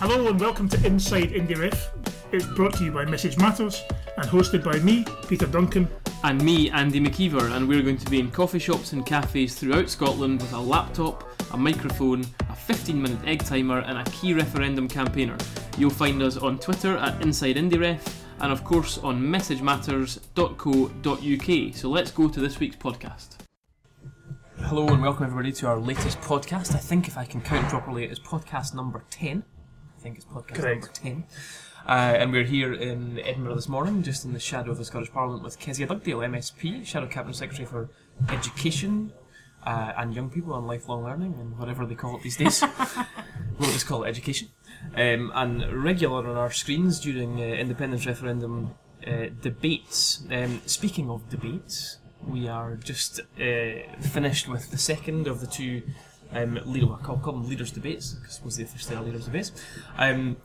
Hello and welcome to Inside IndyRef. It's brought to you by Message Matters and hosted by me, Peter Duncan. and me, Andy Maciver, and we're going to be in coffee shops and cafes throughout Scotland with a laptop, a microphone, a 15 minute egg timer, and a key referendum campaigner. You'll find us on Twitter at Inside IndyRef and, of course, on messagematters.co.uk. So let's go to this week's podcast. Hello and welcome everybody to our latest podcast. I think if I can count properly, it is podcast number 10. I think it's podcast Correct. number 10. Uh, and we're here in Edinburgh this morning, just in the shadow of the Scottish Parliament, with Kezia Dugdale, MSP, Shadow Cabinet Secretary for Education uh, and Young People and Lifelong Learning, and whatever they call it these days. we'll just call it education. Um, and regular on our screens during uh, independence referendum uh, debates. Um, speaking of debates, we are just uh, finished with the second of the two. Um, leader, I'll call them leaders' debates I suppose they officially are leaders' debates. Um,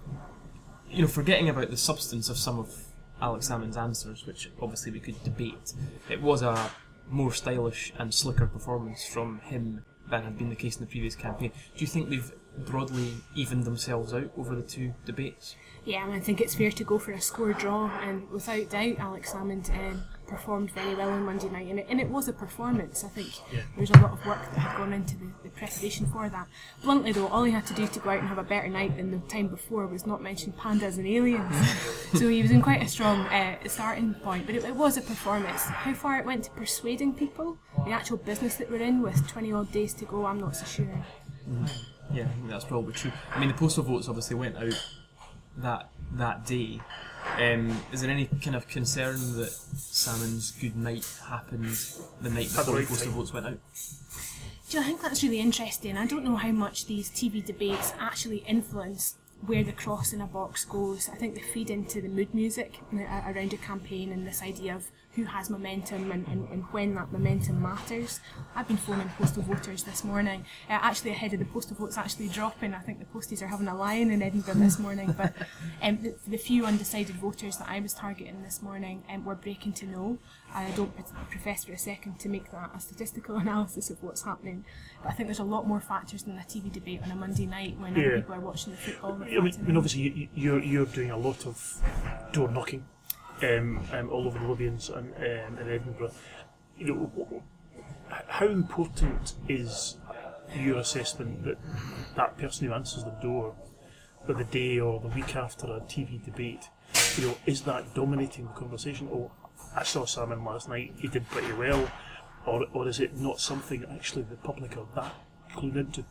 you know, forgetting about the substance of some of Alex Salmond's answers, which obviously we could debate, it was a more stylish and slicker performance from him than had been the case in the previous campaign. Do you think they've broadly evened themselves out over the two debates? Yeah, and I think it's fair to go for a score draw, and without doubt, Alex Salmond um, performed very well on Monday night, and it, and it was a performance. I think there was a lot of work that had gone into the, the preparation for that. Bluntly, though, all he had to do to go out and have a better night than the time before was not mention pandas and aliens. so he was in quite a strong uh, starting point, but it, it was a performance. How far it went to persuading people, the actual business that we're in, with 20 odd days to go, I'm not so sure. Yeah, I think that's probably true. I mean, the postal votes obviously went out that that day. Um, is there any kind of concern that Salmond's good night happened the night before the postal votes went out? Do you know, I think that's really interesting. I don't know how much these TV debates actually influence where the cross in a box goes. I think they feed into the mood music uh, around a campaign and this idea of who has momentum and, and, and when that momentum matters. I've been phoning postal voters this morning, uh, actually ahead of the postal votes actually dropping. I think the posties are having a lion in Edinburgh this morning, but um, the, the few undecided voters that I was targeting this morning um, were breaking to know. I don't profess for a second to make that a statistical analysis of what's happening, but I think there's a lot more factors than a TV debate on a Monday night when Yeah. people are watching the football. I mean, I mean obviously, you, you're, you're doing a lot of door knocking um, um, all over the Lothians and um, in Edinburgh. You know, how important is your assessment that that person who answers the door, that the day or the week after a TV debate, you know, is that dominating the conversation? Oh, I saw Salmond last night; he did pretty well, or or is it not something actually the public are that clued into?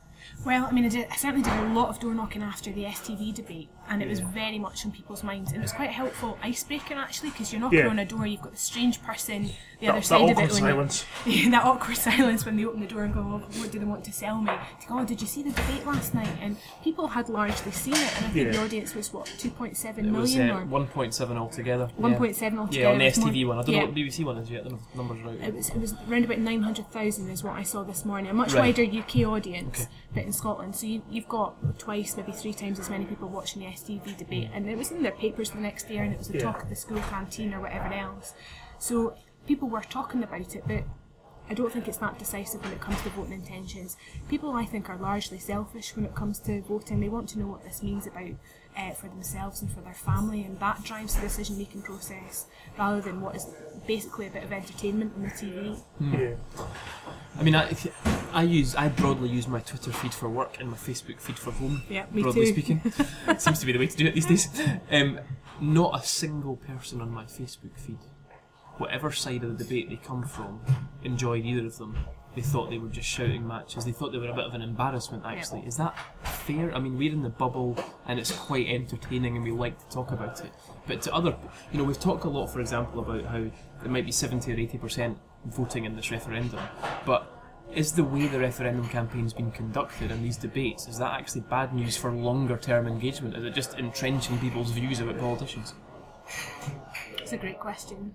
Well, I mean, I, did, I certainly did a lot of door knocking after the STV debate, and it was very much on people's minds. And it was quite a helpful icebreaker, actually, because you're knocking Yeah. on a door, you've got the strange person, the That- other that side of awkward it. when you- silence. that awkward silence when they open the door and go, well, what do they want to sell me? To go, oh, did you see the debate last night? And people had largely seen it, and I think Yeah. the audience was, what, 2.7 It was uh, or 1.7 altogether. 1.7 altogether. Yeah, on the It more- STV one. I don't yeah. know what the BBC one is yet. I don't know if the numbers are out. It was, it was around about 900,000 is what I saw this morning. A much Right. wider UK audience, Okay. but in Scotland. So you, you've got twice, maybe three times as many people watching the STV debate. And it was in their papers the next day and it was the Yeah. talk of the school canteen or whatever else. So people were talking about it, but I don't think it's that decisive when it comes to voting intentions. People, I think, are largely selfish when it comes to voting. They want to know what this means about uh, for themselves and for their family, and that drives the decision-making process rather than what is basically a bit of entertainment on the TV. Yeah. I mean, I, if you- I use I broadly use my Twitter feed for work and my Facebook feed for home. Yeah, me broadly too. speaking, seems to be the way to do it these days. Um, not a single person on my Facebook feed, whatever side of the debate they come from, enjoyed either of them. They thought they were just shouting matches. They thought they were a bit of an embarrassment. Actually, is that fair? I mean, we're in the bubble and it's quite entertaining, and we like to talk about it. But to other, you know, we've talked a lot, for example, about how there might be seventy or eighty percent voting in this referendum, but is the way the referendum campaign's been conducted and these debates is that actually bad news for longer term engagement? Is it just entrenching people's views about politicians? It's a great question.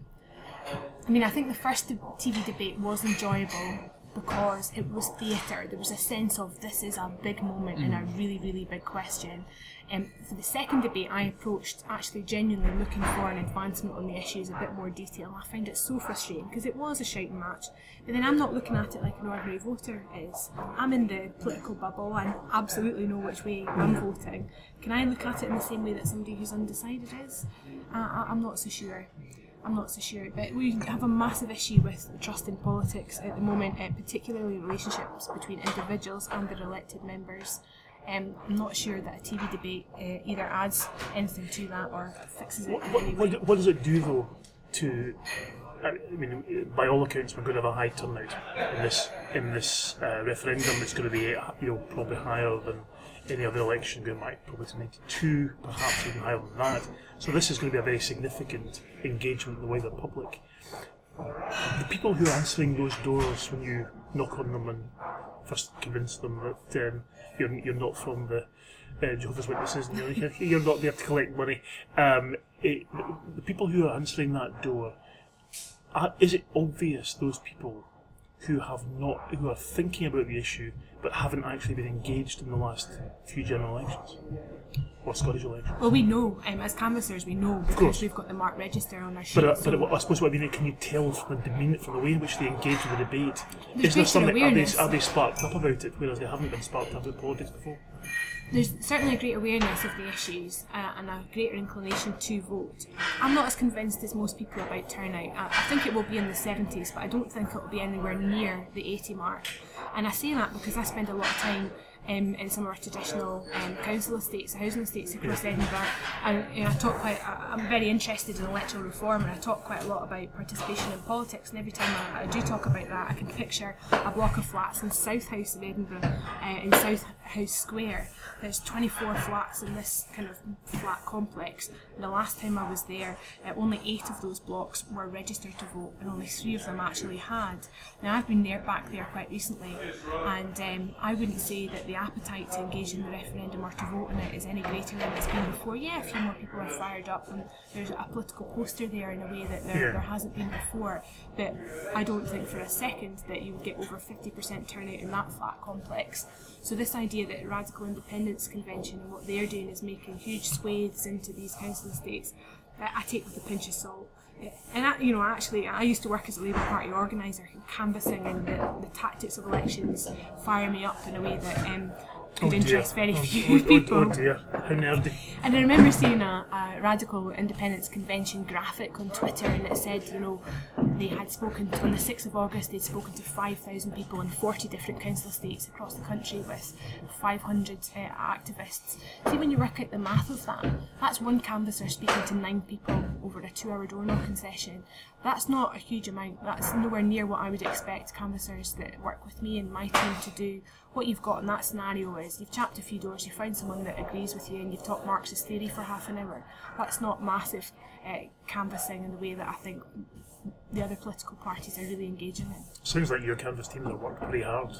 I mean, I think the first TV debate was enjoyable, because it was theatre. There was a sense of this is a big moment and a really, really big question. Um, for the second debate, I approached actually genuinely looking for an advancement on the issues, a bit more detail. I find it so frustrating because it was a shouting match, but then I'm not looking at it like an ordinary voter is. I'm in the political bubble and absolutely know which way I'm voting. Can I look at it in the same way that somebody who's undecided is? Uh, I- I'm not so sure. I'm not so sure, but we have a massive issue with trust in politics at the moment, uh, particularly relationships between individuals and their elected members. Um, I'm not sure that a TV debate uh, either adds anything to that or fixes it. What, what, any way. what, what does it do though to? I mean, by all accounts, we're going to have a high turnout in this in this uh, referendum. It's going to be you know probably higher than any other election going back probably to '92, perhaps even higher than that. So this is going to be a very significant engagement in the wider public. The people who are answering those doors when you knock on them and first convince them that um, you're, you're not from the uh, Jehovah's Witnesses and you're, you're not there to collect money. Um, it, the people who are answering that door, uh, is it obvious those people who have not, who are thinking about the issue but haven't actually been engaged in the last few general elections or Scottish elections? Well, we know, um, as canvassers, we know Of course. because we've got the mark register on our sheet. But, uh, so but I suppose what I mean, is, can you tell from the demeanour, from the way in which they engage with the debate, There's is there something, are they, are they sparked up about it, whereas they haven't been sparked up about politics before? There's certainly a great awareness of the issues uh, and a greater inclination to vote. I'm not as convinced as most people about turnout. I, I think it will be in the 70s, but I don't think it will be anywhere near the 80 mark. And I say that because I spend a lot of time um, in some of our traditional um, council estates, housing estates across Edinburgh. And you know, I talk quite. I, I'm very interested in electoral reform, and I talk quite a lot about participation in politics. And every time I, I do talk about that, I can picture a block of flats in Southhouse of Edinburgh, uh, in South House Square. There's 24 flats in this kind of flat complex. And the last time I was there, uh, only eight of those blocks were registered to vote, and only three of them actually had. Now I've been there back there quite recently, and um, I wouldn't say that the appetite to engage in the referendum or to vote in it is any greater than it's been before. Yeah, a few more people are fired up, and there's a political poster there in a way that there, Yeah. there hasn't been before. But I don't think for a second that you would get over 50% turnout in that flat complex. So this idea that Radical Independence Convention and what they're doing is making huge swathes into these council estates, I I take with a pinch of salt. And I, you know, actually, I used to work as a Labour Party organiser, canvassing, and the, the tactics of elections fire me up in a way that um, could interest very oh, few oh, oh, people. oh dear, how nerdy. And I remember seeing a, a Radical Independence Convention graphic on Twitter, and it said, you know, they had spoken on the 6th of August, they'd spoken to 5,000 people in 40 different council estates across the country with 500 uh, activists. See, when you work out the math of that, that's one canvasser speaking to nine people over a two hour door knocking session. That's not a huge amount. That's nowhere near what I would expect canvassers that work with me and my team to do. What you've got in that scenario is you've chapped a few doors, you find someone that agrees with you, and you've talked Marxist theory for half an hour. That's not massive uh, canvassing in the way that I think the other political parties are really engaging in. Sounds like your canvas teams have worked pretty hard.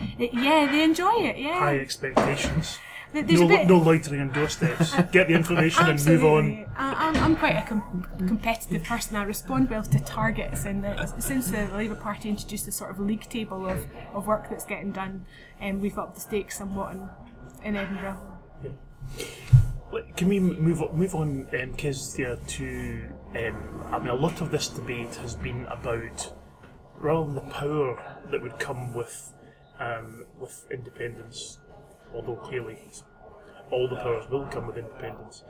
Uh, yeah, they enjoy it. Yeah, High expectations. There- there's No, no loitering on doorsteps. Get the information and move on. I, I'm, I'm quite a com- competitive person. I respond well to targets, and the, since the Labour Party introduced the sort of league table of, of work that's getting done, um, we've upped the stakes somewhat in, in Edinburgh. Like, Can we move on, move on, um, Kezia, to? Um, I mean, a lot of this debate has been about rather than the power that would come with um, with independence, although clearly all the powers will come with independence,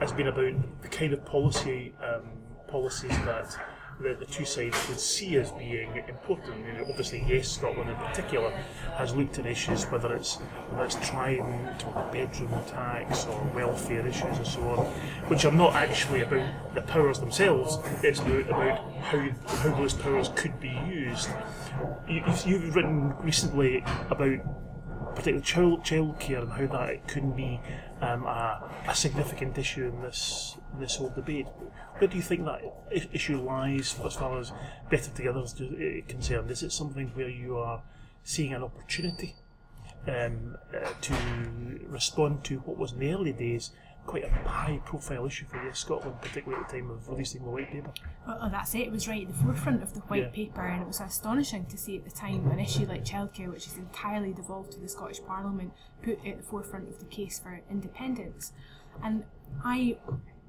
has been about the kind of policy um, policies that the, the two sides would see as being important. You know, obviously, yes, Scotland in particular has looked at issues whether it's whether it's trying to bedroom tax or welfare issues and so on, which are not actually about the powers themselves. It's about, how how those powers could be used. You, you've written recently about particularly child childcare and how that it can be um, a, a significant issue in this in this whole debate. Where do you think that issue lies as far as Better Together is uh, concerned? Is it something where you are seeing an opportunity um, uh, to respond to what was in the early days quite a high-profile issue for Yes Scotland, particularly at the time of releasing the white paper. Well, oh, that's it. It was right at the forefront of the white Yeah. paper, and it was astonishing to see at the time an issue like childcare, which is entirely devolved to the Scottish Parliament, put at the forefront of the case for independence. And I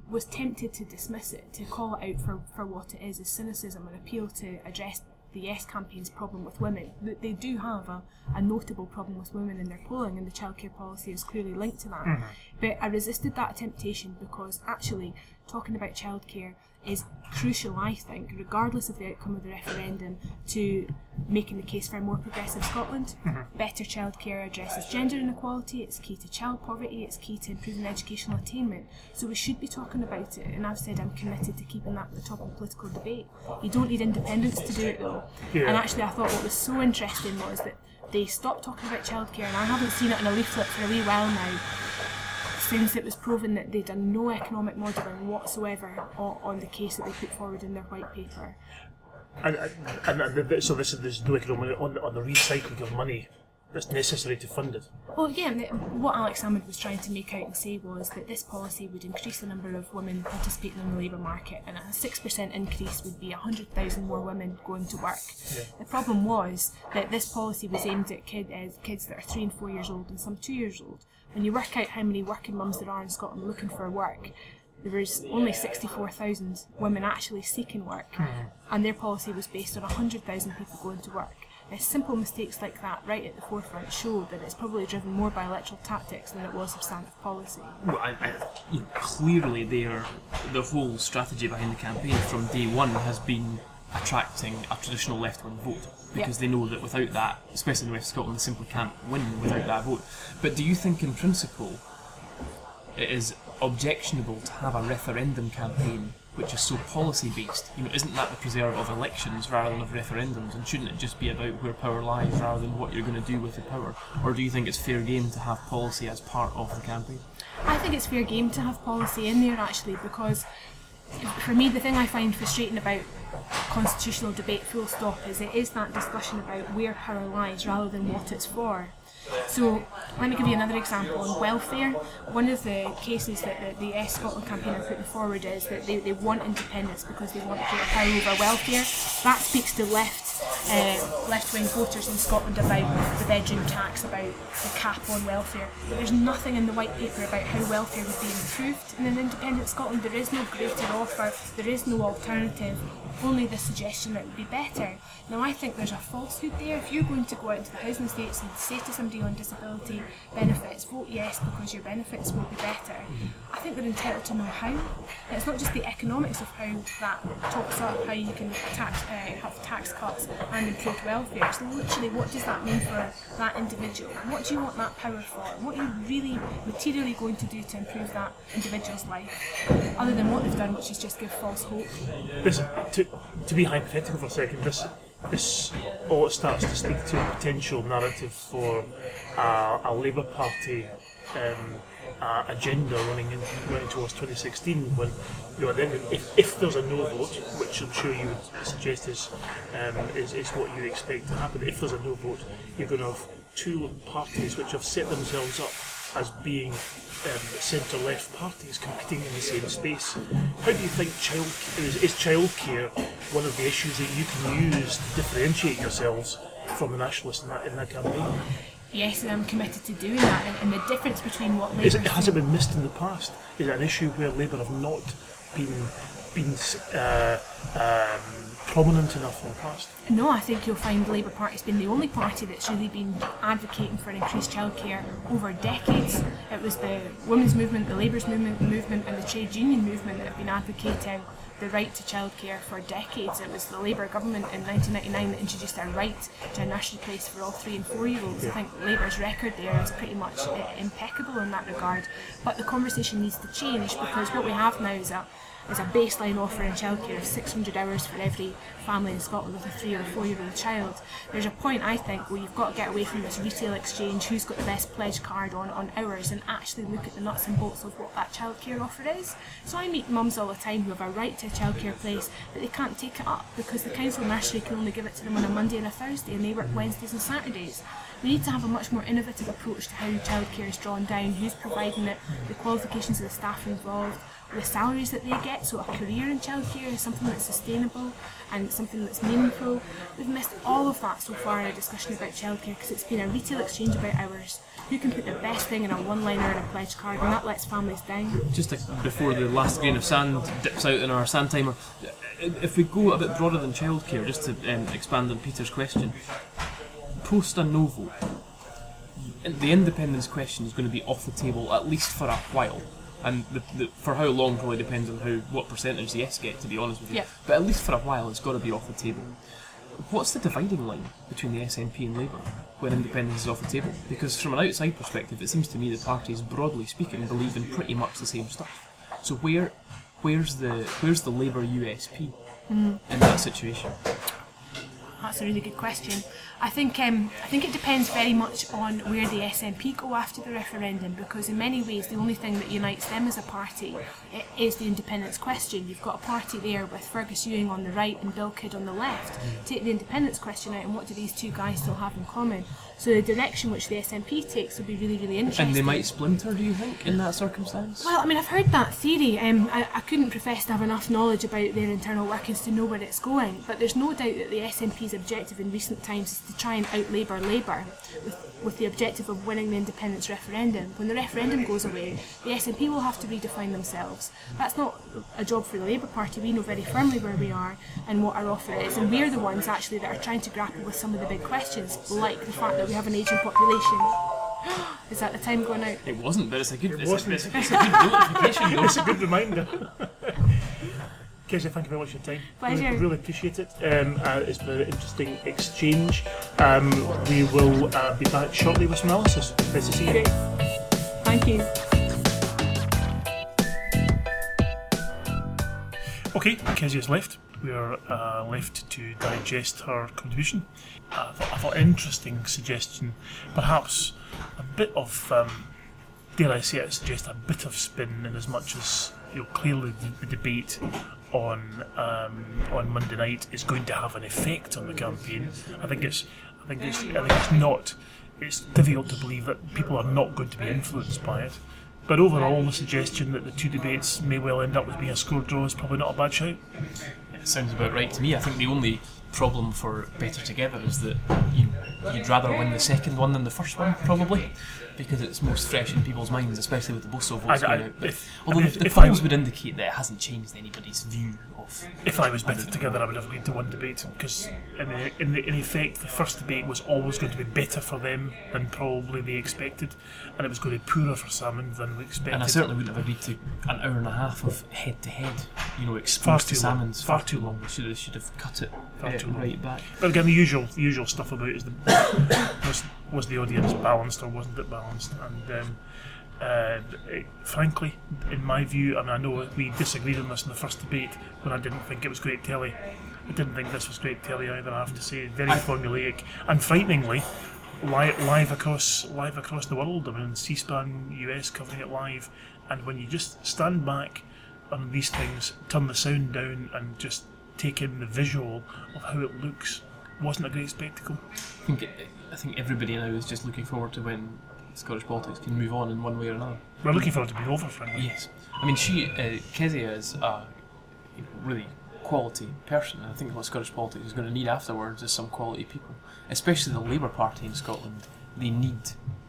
was tempted to dismiss it, to call it out for, for what it is, as cynicism, an appeal to address the Yes campaign's problem with women. They do have a, a notable problem with women in their polling, and the childcare policy is clearly linked to that. Mm-hmm. But I resisted that temptation because actually talking about childcare is crucial, I think, regardless of the outcome of the referendum, to making the case for a more progressive Scotland. Mm-hmm. Better childcare addresses gender inequality, it's key to child poverty, it's key to improving educational attainment. So we should be talking about it, and I've said I'm committed to keeping that at the top of political debate. You don't need independence to do it though. Yeah. And actually, I thought what was so interesting was that they stopped talking about childcare, and I haven't seen it in a leaflet for a wee while now since it was proven that they'd done no economic modelling whatsoever on, on the case that they put forward in their white paper. And, and, and so this is there's no economic on, on the recycling of money that's necessary to fund it. Well, yeah, what Alex Salmond was trying to make out and say was that this policy would increase the number of women participating in the labour market, and a 6% increase would be 100,000 more women going to work. The problem was that this policy was aimed at kid, uh, kids that are 3 and 4 years old and some 2 years old. When you work out how many working mums there are in Scotland looking for work, there was only 64,000 women actually seeking work, hmm. and their policy was based on 100,000 people going to work. Now, simple mistakes like that, right at the forefront, show that it's probably driven more by electoral tactics than it was substantive policy. Well, I, I, you know, clearly, their the whole strategy behind the campaign from day one has been attracting a traditional left-wing vote because they know that without that, especially in the West Scotland, they simply can't win without that vote. But do you think, in principle, it is objectionable to have a referendum campaign which is so policy based? You know, isn't that the preserve of elections rather than of referendums? And shouldn't it just be about where power lies rather than what you're going to do with the power? Or do you think it's fair game to have policy as part of the campaign? I think it's fair game to have policy in there actually because for me the thing I find frustrating about constitutional debate full stop is it is that discussion about where power lies rather than what it's for. So let me give you another example on welfare. One of the cases that the, the Yes Scotland campaign are putting forward is that they, they want independence because they want greater power over welfare. That speaks to left uh, left-wing voters in Scotland about the bedroom tax, about the cap on welfare. But there's nothing in the white paper about how welfare would be improved in an independent Scotland. There is no greater offer. There is no alternative. Only the suggestion that it would be better. Now I think there's a falsehood there. If you're going to go out into the housing estates and say to somebody on disability benefits, vote yes because your benefits will be better, I think they're entitled to know how. And it's not just the economics of how that tops up, how you can tax, uh, have tax cuts and improved welfare. It's literally what does that mean for that individual? What do you want that power for? What are you really materially going to do to improve that individual's life? Other than what they've done, which is just give false hope. To, to be hypothetical for a second, this, this all starts to speak to a potential narrative for a Labour Party um, agenda running in, running towards 2016. When you know, if, if there's a no vote, which I'm sure you would suggest is, um, is is what you expect to happen. If there's a no vote, you're going to have two parties which have set themselves up as being um, centre-left parties competing in the same space. How do you think child is, is childcare one of the issues that you can use to differentiate yourselves from the nationalists in that in that campaign? Yes, and I'm committed to doing that. And, and the difference between what Labour Is it, has it been missed in the past? Is it an issue where Labour have not been been uh, um, prominent enough in the past? No, I think you'll find the Labour Party's been the only party that's really been advocating for increased childcare over decades. It was the women's movement, the Labour's movement, movement, and the trade union movement that have been advocating the right to childcare for decades. It was the Labour government in 1999 that introduced a right to a nursery place for all three and four year olds. I think Labour's record there is pretty much uh, impeccable in that regard. But the conversation needs to change because what we have now is a is a baseline offer in childcare of 600 hours for every family in Scotland with a three or a four year old child. There's a point, I think, where you've got to get away from this retail exchange, who's got the best pledge card on, on hours, and actually look at the nuts and bolts of what that childcare offer is. So I meet mums all the time who have a right to a childcare place, but they can't take it up because the council nursery can only give it to them on a Monday and a Thursday, and they work Wednesdays and Saturdays. We need to have a much more innovative approach to how childcare is drawn down, who's providing it, the qualifications of the staff involved, the salaries that they get. So a career in childcare is something that's sustainable and something that's meaningful. We've missed all of that so far in our discussion about childcare because it's been a retail exchange about hours. Who can put the best thing in a one-liner in a pledge card, and that lets families down. Just like before the last grain of sand dips out in our sand timer, if we go a bit broader than childcare, just to um, expand on Peter's question, post a no vote, the independence question is going to be off the table at least for a while. And the, the, for how long probably depends on how what percentage the S get, to be honest with you. Yeah. But at least for a while, it's got to be off the table. What's the dividing line between the SNP and Labour when independence is off the table? Because from an outside perspective, it seems to me the parties, broadly speaking, believe in pretty much the same stuff. So where, where's the where's the Labour USP mm. in that situation? That's a really good question. I think um, I think it depends very much on where the SNP go after the referendum because in many ways the only thing that unites them as a party is the independence question. You've got a party there with Fergus Ewing on the right and Bill Kidd on the left. Take the independence question out and what do these two guys still have in common? So the direction which the SNP takes will be really really interesting. And they might splinter, do you think, in that circumstance? Well, I mean, I've heard that theory. Um, I, I couldn't profess to have enough knowledge about their internal workings to know where it's going, but there's no doubt that the SNP's objective in recent times is to try and out Labour Labour with, with the objective of winning the independence referendum. When the referendum goes away, the SNP will have to redefine themselves. That's not a job for the Labour Party. We know very firmly where we are and what our offer is, and we're the ones actually that are trying to grapple with some of the big questions, like the fact that we have an ageing population. Is that the time going out? It wasn't, but it's a good, it's wasn't. it's a, it's a good notification. It's a good reminder. Kezia, thank you very much for your time. Pleasure. Really, really appreciate it. Um, uh, it's been an interesting exchange. Um, we will uh, be back shortly with some analysis. Nice to see you. Great. Thank you. Okay, Kezia's left. We are uh, left to digest her contribution. Uh, I, thought, I thought interesting suggestion, perhaps a bit of, um, dare I say it, suggest a bit of spin in as much as you know, clearly the, the debate on um, on Monday night is going to have an effect on the campaign. I think it's I think it's I think it's not. It's difficult to believe that people are not going to be influenced by it. But overall, the suggestion that the two debates may well end up as being a score draw is probably not a bad shout. It sounds about right to me. I think the only problem for Better Together is that you, you'd rather win the second one than the first one, probably, because it's most fresh in people's minds, especially with the Boso votes going out. But, if- although I mean, the, the polls would indicate that it hasn't changed anybody's view of. If I was better together, I would have agreed to one debate because, in, the, in, the, in effect, the first debate was always going to be better for them than probably they expected, and it was going to be poorer for Salmond than we expected. And I certainly wouldn't have agreed to an hour and a half of head to head, you know, Far exposed to too long. salmons. Far too long. We should have, should have cut it Far uh, too long. right back. But again, the usual the usual stuff about is the was the audience balanced or wasn't it balanced? And um, uh, it, frankly, in my view, and I know we disagreed on this in the first debate when I didn't think it was great telly. I didn't think this was great telly either. I have to say, very formulaic and frighteningly live, live across live across the world. I mean, C-SPAN US covering it live, and when you just stand back on these things, turn the sound down, and just take in the visual of how it looks, wasn't a great spectacle. I think, I think everybody now is just looking forward to when Scottish politics can move on in one way or another. We're looking forward to being over, frankly. Yes, I mean she, uh, Kezia is a you know, really quality person, and I think what Scottish politics is going to need afterwards is some quality people, especially the Labour Party in Scotland. They need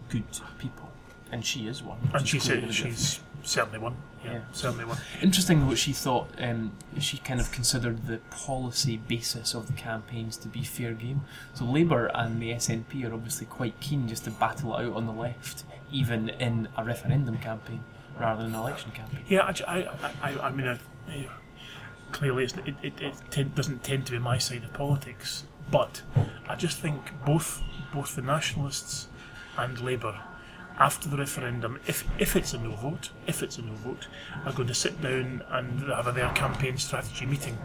good people, and she is one. And She's she said gonna do it. she's certainly one. Yeah, Yeah. certainly one. Interesting what she thought. Um, she kind of considered the policy basis of the campaigns to be fair game. So Labour and the SNP are obviously quite keen just to battle it out on the left, even in a referendum campaign rather than an election campaign. Yeah, I, I, I, I mean, I, I- clearly it's, it, it, it doesn't tend to be my side of politics, but I just think both both the nationalists and Labour, after the referendum, if if it's a no vote, if it's a no vote, are going to sit down and have their campaign strategy meeting.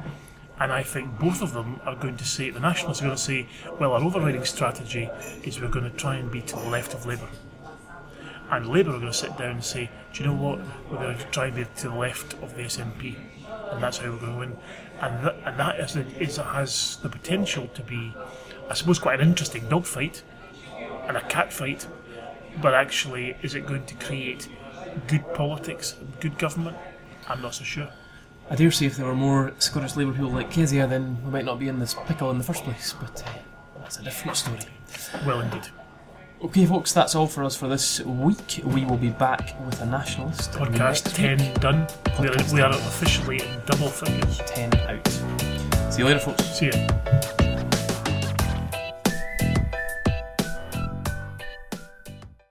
And I think both of them are going to say, the nationalists are going to say, well, our overriding strategy is we're going to try and be to the left of Labour. And Labour are going to sit down and say, do you know what, we're going to try and be to the left of the SNP. And that's how we're going to win. And, th- and that is, is, has the potential to be, I suppose, quite an interesting dogfight. and a cat fight, but actually, is it going to create good politics, good government? I'm not so sure. I dare say if there were more Scottish Labour people like Kezia, then we might not be in this pickle in the first place, but uh, that's a different story. Well, indeed. Okay, folks, that's all for us for this week. We will be back with a nationalist. Podcast 10 week. done. We are, we are 10. officially in double figures. 10 out. See you later, folks. See ya.